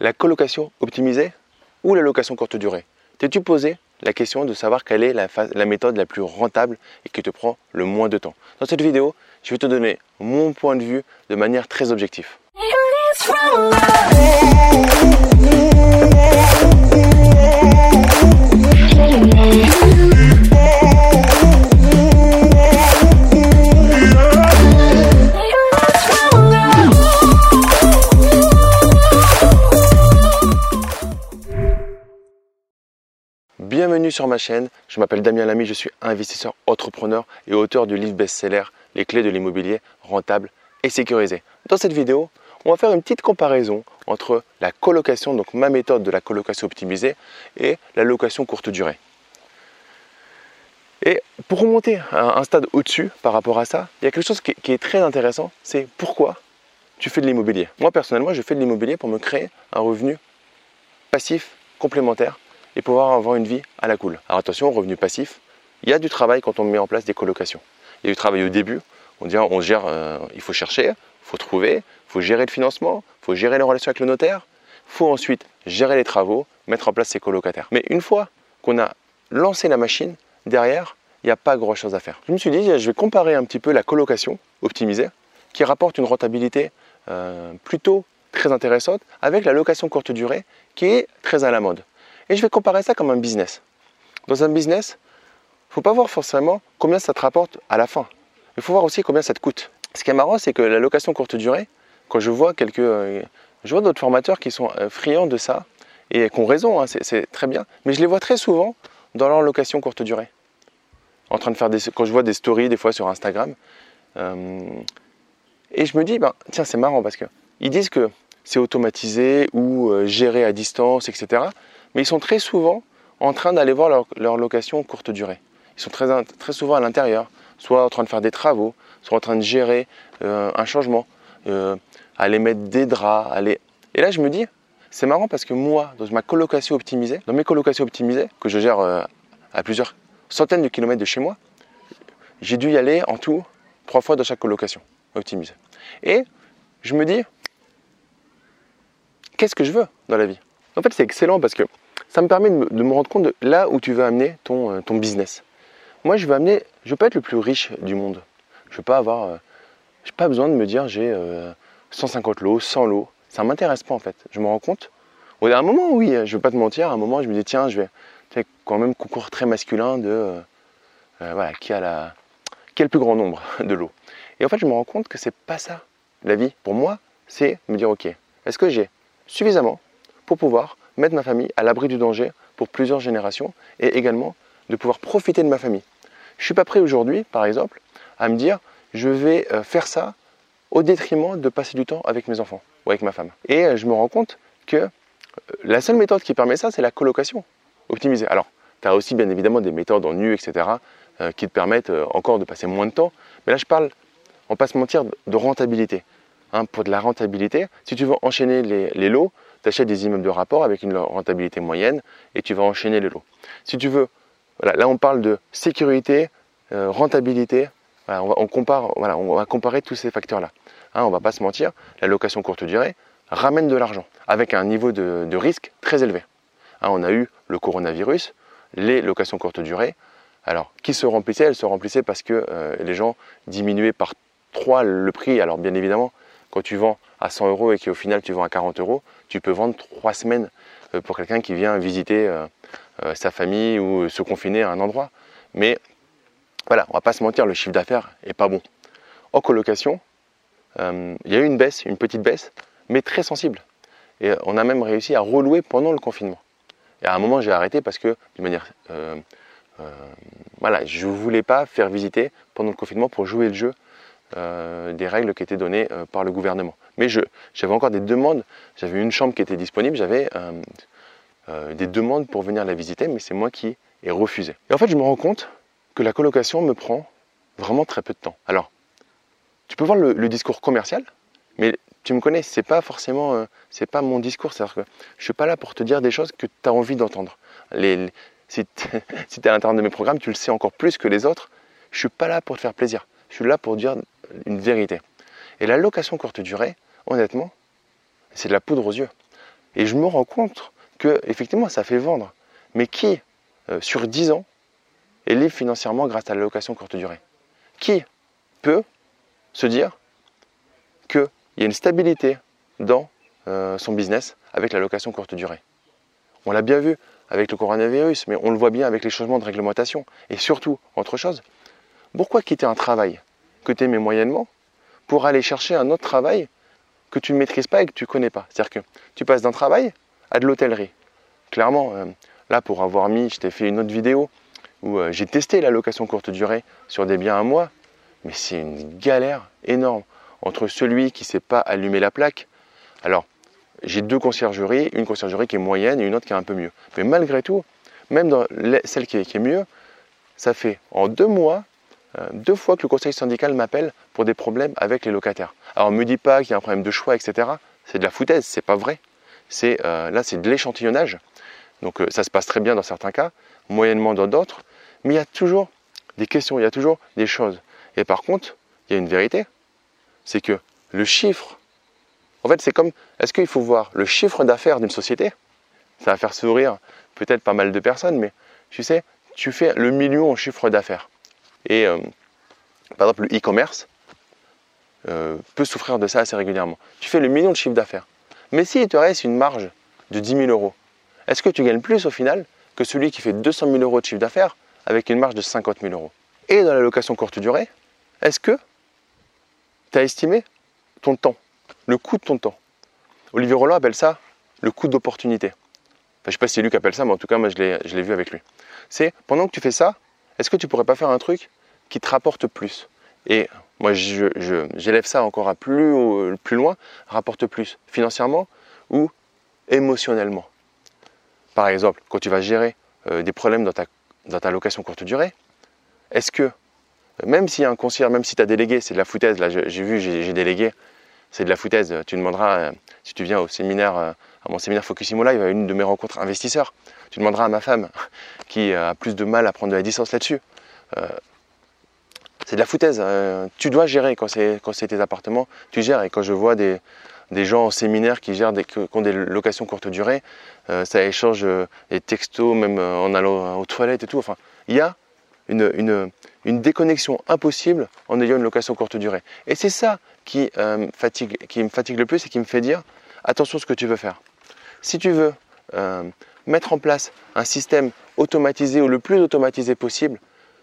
La colocation optimisée ou la location courte durée? T'es-tu posé la question de savoir quelle est la, méthode la plus rentable et qui te prend le moins de temps? Dans cette vidéo, je vais te donner mon point de vue de manière très objective. Sur ma chaîne, je m'appelle Damien Lamy, je suis investisseur, entrepreneur et auteur du livre best-seller Les clés de l'immobilier rentable et sécurisé. Dans cette vidéo, on va faire une petite comparaison entre la colocation, donc ma méthode de la colocation optimisée, et la location courte durée. Et pour remonter un stade au-dessus par rapport à ça, il y a quelque chose qui est très intéressant, c'est pourquoi tu fais de l'immobilier? Moi personnellement, je fais de l'immobilier pour me créer un revenu passif complémentaire et pouvoir avoir une vie à la cool. Alors attention, revenu passif, il y a du travail quand on met en place des colocations. Il y a du travail au début, on dit on gère, euh, il faut chercher, il faut trouver, il faut gérer le financement, il faut gérer les relations avec le notaire, il faut ensuite gérer les travaux, mettre en place ses colocataires. Mais une fois qu'on a lancé la machine, derrière, il n'y a pas grand chose à faire. Je me suis dit, je vais comparer un petit peu la colocation optimisée, qui rapporte une rentabilité euh, plutôt très intéressante, avec la location courte durée, qui est très à la mode. Et je vais comparer ça comme un business. Dans un business, il ne faut pas voir forcément combien ça te rapporte à la fin. Il faut voir aussi combien ça te coûte. Ce qui est marrant, c'est que la location courte durée, quand je vois quelques, euh, je vois d'autres formateurs qui sont euh, friands de ça et qui ont raison, hein, c'est très bien, mais je les vois très souvent dans leur location courte durée. En train de faire des, quand je vois des stories des fois sur Instagram, euh, et je me dis, ben, tiens, c'est marrant parce qu'ils disent que c'est automatisé ou géré à distance, etc mais ils sont très souvent en train d'aller voir leur, location courte durée. Ils sont très, très souvent à l'intérieur, soit en train de faire des travaux, soit en train de gérer euh, un changement, euh, aller mettre des draps, aller... Et là, je me dis, c'est marrant parce que moi, dans ma colocation optimisée, dans mes colocations optimisées, que je gère euh, à plusieurs centaines de kilomètres de chez moi, j'ai dû y aller en tout trois fois dans chaque colocation optimisée. Et je me dis, qu'est-ce que je veux dans la vie? En fait, c'est excellent parce que ça me permet de me, rendre compte de là où tu veux amener ton, euh, ton business. Moi, je veux amener, je veux pas être le plus riche du monde. Je veux pas avoir, euh, j'ai pas besoin de me dire j'ai 150 euh, lots, 100 lots. Ça m'intéresse pas en fait. Je me rends compte. à un moment, oui, je veux pas te mentir. À un moment, je me dis tiens, je vais, quand même concours très masculin de, voilà, qui a la, qui le plus grand nombre de lots. Et en fait, je me rends compte que c'est pas ça la vie. Pour moi, c'est me dire ok, est-ce que j'ai suffisamment pour pouvoir mettre ma famille à l'abri du danger pour plusieurs générations et également de pouvoir profiter de ma famille. Je ne suis pas prêt aujourd'hui, par exemple, à me dire je vais euh, faire ça au détriment de passer du temps avec mes enfants ou avec ma femme. Et euh, je me rends compte que euh, la seule méthode qui permet ça, c'est la colocation optimisée. Alors, tu as aussi bien évidemment des méthodes en nu, etc., qui te permettent encore de passer moins de temps. Mais là, je parle, on va pas se mentir, de rentabilité. Hein, pour de la rentabilité, si tu veux enchaîner les lots, tu achètes des immeubles de rapport avec une rentabilité moyenne et tu vas enchaîner les lots. Si tu veux, là on parle de sécurité, euh, rentabilité, on, compare, on va comparer tous ces facteurs-là. Hein, on ne va pas se mentir, la location courte durée ramène de l'argent avec un niveau de, risque très élevé. Hein, on a eu le coronavirus, les locations courte durée, alors qui se remplissaient? Elles se remplissaient parce que euh, les gens diminuaient par 3 le prix. Alors bien évidemment, quand tu vends à 100 euros et qu'au final tu vends à 40 euros, tu peux vendre trois semaines euh, pour quelqu'un qui vient visiter euh, euh, sa famille ou se confiner à un endroit. Mais voilà, on va pas se mentir, le chiffre d'affaires est pas bon. En colocation, il y a eu une baisse, une petite baisse, mais très sensible. Et on a même réussi à relouer pendant le confinement. Et à un moment, j'ai arrêté parce que, d'une manière, voilà, je ne voulais pas faire visiter pendant le confinement pour jouer le jeu des règles qui étaient données par le gouvernement. Mais j'avais encore des demandes, j'avais une chambre qui était disponible, j'avais euh, des demandes pour venir la visiter, mais c'est moi qui ai refusé. Et en fait, je me rends compte que la colocation me prend vraiment très peu de temps. Alors, tu peux voir le, discours commercial, mais tu me connais, c'est pas forcément, c'est pas mon discours, c'est-à-dire que je suis pas là pour te dire des choses que tu as envie d'entendre. si tu es à l'intérieur de mes programmes, tu le sais encore plus que les autres, je suis pas là pour te faire plaisir. Je suis là pour dire une vérité. Et la location courte durée, honnêtement, c'est de la poudre aux yeux. Et je me rends compte que effectivement ça fait vendre. Mais qui, euh, sur 10 ans, est libre financièrement grâce à la location courte durée? Qui peut se dire qu'il y a une stabilité dans euh, son business avec la location courte durée? On l'a bien vu avec le coronavirus, mais on le voit bien avec les changements de réglementation. Et surtout, autre chose, pourquoi quitter un travail que tu aimais moyennement pour aller chercher un autre travail que tu ne maîtrises pas et que tu ne connais pas C'est-à-dire que tu passes d'un travail à de l'hôtellerie. Clairement, euh, là pour avoir mis, je t'ai fait une autre vidéo où euh, j'ai testé la location courte durée sur des biens à moi, mais c'est une galère énorme entre celui qui ne sait pas allumer la plaque. Alors, j'ai deux conciergeries, une conciergerie qui est moyenne et une autre qui est un peu mieux. Mais malgré tout, même dans celle qui est, mieux, ça fait en deux mois, deux fois que le conseil syndical m'appelle pour des problèmes avec les locataires. Alors, on ne me dit pas qu'il y a un problème de choix, etc. C'est de la foutaise, c'est pas vrai. Euh, là, c'est de l'échantillonnage. Donc, euh, ça se passe très bien dans certains cas, moyennement dans d'autres, mais il y a toujours des questions, il y a toujours des choses. Et par contre, il y a une vérité, c'est que le chiffre en fait, c'est comme, est-ce qu'il faut voir le chiffre d'affaires d'une société? Ça va faire sourire peut-être pas mal de personnes, mais tu sais, tu fais le million en chiffre d'affaires. Et euh, par exemple, le e-commerce euh, peut souffrir de ça assez régulièrement. Tu fais le million de chiffre d'affaires. Mais s'il te reste une marge de 10 000 euros, est-ce que tu gagnes plus au final que celui qui fait 200 000 euros de chiffre d'affaires avec une marge de 50 000 euros? Et dans la location courte durée, est-ce que tu as estimé ton temps le coût de ton temps? Olivier Roland appelle ça le coût d'opportunité. je ne sais pas si qui appelle ça, mais en tout cas, moi, je l'ai vu avec lui. C'est pendant que tu fais ça, est-ce que tu pourrais pas faire un truc qui te rapporte plus Et moi, j'élève ça encore à plus, plus loin, rapporte plus financièrement ou émotionnellement. Par exemple, quand tu vas gérer euh, des problèmes dans ta, dans ta location courte durée, est-ce que, même s'il y a un concierge, même si tu as délégué, c'est de la foutaise, là j'ai vu, j'ai délégué, c'est de la foutaise. Tu demanderas, euh, si tu viens au séminaire, euh, à mon séminaire Focusimo Live, à une de mes rencontres investisseurs, tu demanderas à ma femme, qui a plus de mal à prendre de la distance là-dessus. Euh, c'est de la foutaise. tu dois gérer quand c'est, tes appartements, tu gères. Et quand je vois des, gens au séminaire qui gèrent des, ont des locations courte durée, ça échange des textos, même en allant aux toilettes et tout. Il y a une, déconnexion impossible en ayant une location courte durée. Et c'est ça qui, euh, qui me fatigue le plus et qui me fait dire attention à ce que tu veux faire. Si tu veux euh, mettre en place un système automatisé ou le plus automatisé possible,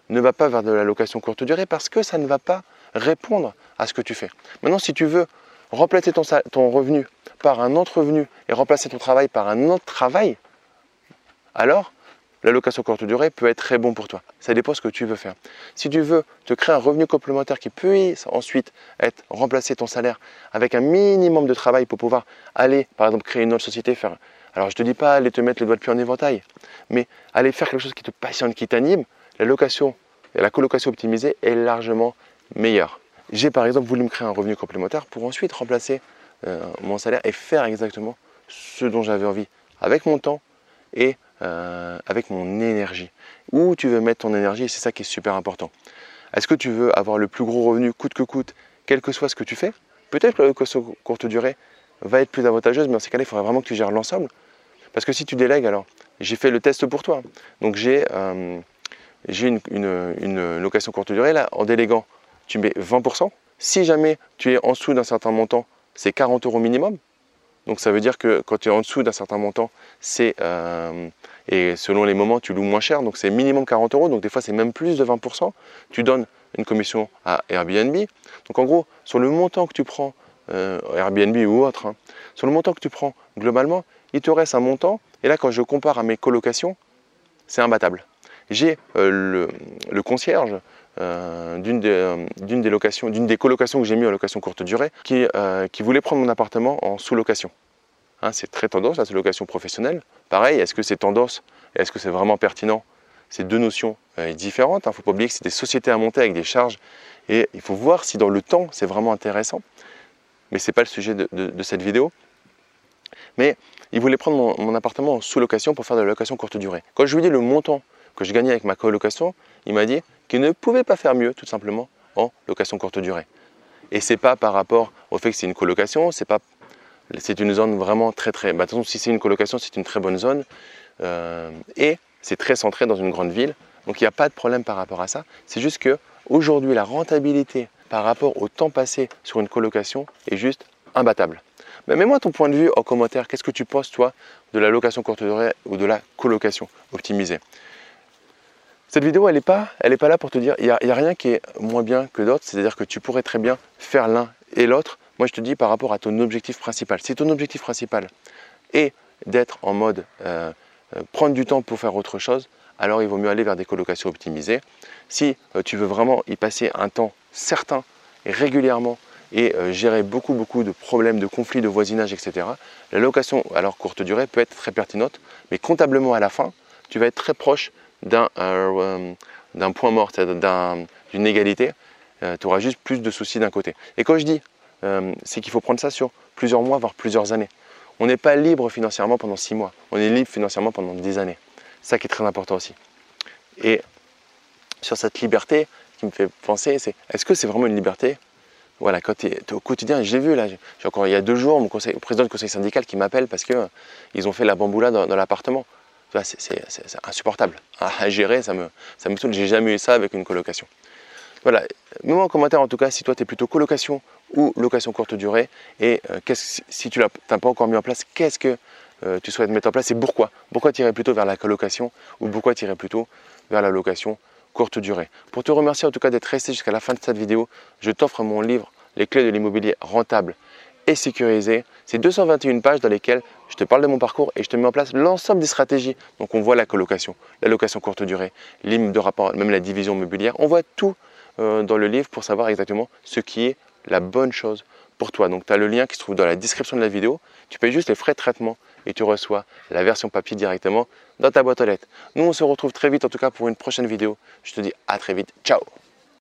ne va pas vers de la location courte durée parce que ça ne va pas répondre à ce que tu fais. Maintenant, si tu veux remplacer ton, revenu par un autre revenu et remplacer ton travail par un autre travail, alors la location courte durée peut être très bon pour toi. Ça dépend de ce que tu veux faire. Si tu veux te créer un revenu complémentaire qui puisse ensuite être remplacer ton salaire avec un minimum de travail pour pouvoir aller, par exemple, créer une autre société, faire. Alors je te dis pas aller te mettre les doigts de pied en éventail, mais aller faire quelque chose qui te passionne, qui t'anime. La location, la colocation optimisée est largement meilleure. J'ai par exemple voulu me créer un revenu complémentaire pour ensuite remplacer euh, mon salaire et faire exactement ce dont j'avais envie avec mon temps et euh, avec mon énergie. Où tu veux mettre ton énergie, c'est ça qui est super important. Est-ce que tu veux avoir le plus gros revenu coûte que coûte, quel que soit ce que tu fais? Peut-être que la courte durée va être plus avantageuse, mais dans ces cas-là, il faudrait vraiment que tu gères l'ensemble. Parce que si tu délègues, alors, j'ai fait le test pour toi. Donc j'ai euh, une, une, location courte durée, là, en déléguant, tu mets 20%. Si jamais tu es en dessous d'un certain montant, c'est 40 euros minimum. Donc ça veut dire que quand tu es en dessous d'un certain montant, c'est euh, et selon les moments, tu loues moins cher, donc c'est minimum 40 euros, donc des fois c'est même plus de 20%. Tu donnes une commission à Airbnb. Donc en gros, sur le montant que tu prends, euh, Airbnb ou autre, hein, sur le montant que tu prends globalement, il te reste un montant. Et là, quand je compare à mes colocations, c'est imbattable. J'ai euh, le, concierge d'une des, des, locations, d'une des colocations que j'ai mis en location courte durée, qui, voulait prendre mon appartement en sous-location. Hein, c'est très tendance, la location professionnelle. Pareil, est-ce que c'est tendance? Est-ce que c'est vraiment pertinent? C'est deux notions euh, différentes. Il hein. ne faut pas oublier que c'est des sociétés à monter avec des charges et il faut voir si dans le temps c'est vraiment intéressant. Mais ce n'est pas le sujet de, cette vidéo. Mais il voulait prendre mon, appartement en sous-location pour faire de la location courte durée. Quand je lui dit le montant que je gagnais avec ma colocation, il m'a dit qu'il ne pouvait pas faire mieux, tout simplement, en location courte durée. Et c'est pas par rapport au fait que c'est une colocation, c'est pas c'est une zone vraiment très très. Bah, de toute façon, si c'est une colocation, c'est une très bonne zone. Euh, et c'est très centré dans une grande ville. Donc il n'y a pas de problème par rapport à ça. C'est juste que aujourd'hui, la rentabilité par rapport au temps passé sur une colocation est juste imbattable. Mais mets-moi ton point de vue en commentaire. Qu'est-ce que tu penses, toi, de la location courte durée ou de la colocation optimisée? Cette vidéo, elle n'est pas, pas là pour te dire, il n'y a, rien qui est moins bien que d'autres. C'est-à-dire que tu pourrais très bien faire l'un et l'autre. Moi, je te dis par rapport à ton objectif principal. Si ton objectif principal est d'être en mode euh, euh, prendre du temps pour faire autre chose, alors il vaut mieux aller vers des colocations optimisées. Si euh, tu veux vraiment y passer un temps certain et régulièrement et gérer beaucoup beaucoup de problèmes, de conflits, de voisinage, etc., la location alors courte durée peut être très pertinente, mais comptablement à la fin, tu vas être très proche d'un point mort, d'une égalité. tu auras juste plus de soucis d'un côté. Et quand je dis euh, c'est qu'il faut prendre ça sur plusieurs mois, voire plusieurs années. On n'est pas libre financièrement pendant six mois, on est libre financièrement pendant des années. Ça qui est très important aussi. Et sur cette liberté, qui me fait penser, c'est est-ce que c'est vraiment une liberté? Voilà, quand tu es, au quotidien, j'ai vu là, encore il y a deux jours, mon président du conseil syndical qui m'appelle parce qu'ils euh, ont fait la bamboula dans, l'appartement. C'est insupportable à, gérer, ça me, ça me saoule. J'ai jamais eu ça avec une colocation. Voilà, mets-moi en commentaire en tout cas si toi tu es plutôt colocation ou location courte durée et euh, si tu n'as pas encore mis en place, qu'est-ce que euh, tu souhaites mettre en place et pourquoi? Pourquoi tu irais plutôt vers la colocation ou pourquoi tu plutôt vers la location courte durée? Pour te remercier en tout cas d'être resté jusqu'à la fin de cette vidéo, je t'offre mon livre Les clés de l'immobilier rentable et sécurisé. C'est 221 pages dans lesquelles je te parle de mon parcours et je te mets en place l'ensemble des stratégies. Donc on voit la colocation, la location courte durée, l'IM de rapport, même la division immobilière. On voit tout euh, dans le livre pour savoir exactement ce qui est la bonne chose pour toi. Donc tu as le lien qui se trouve dans la description de la vidéo. Tu payes juste les frais de traitement et tu reçois la version papier directement dans ta boîte aux lettres. Nous on se retrouve très vite en tout cas pour une prochaine vidéo. Je te dis à très vite. Ciao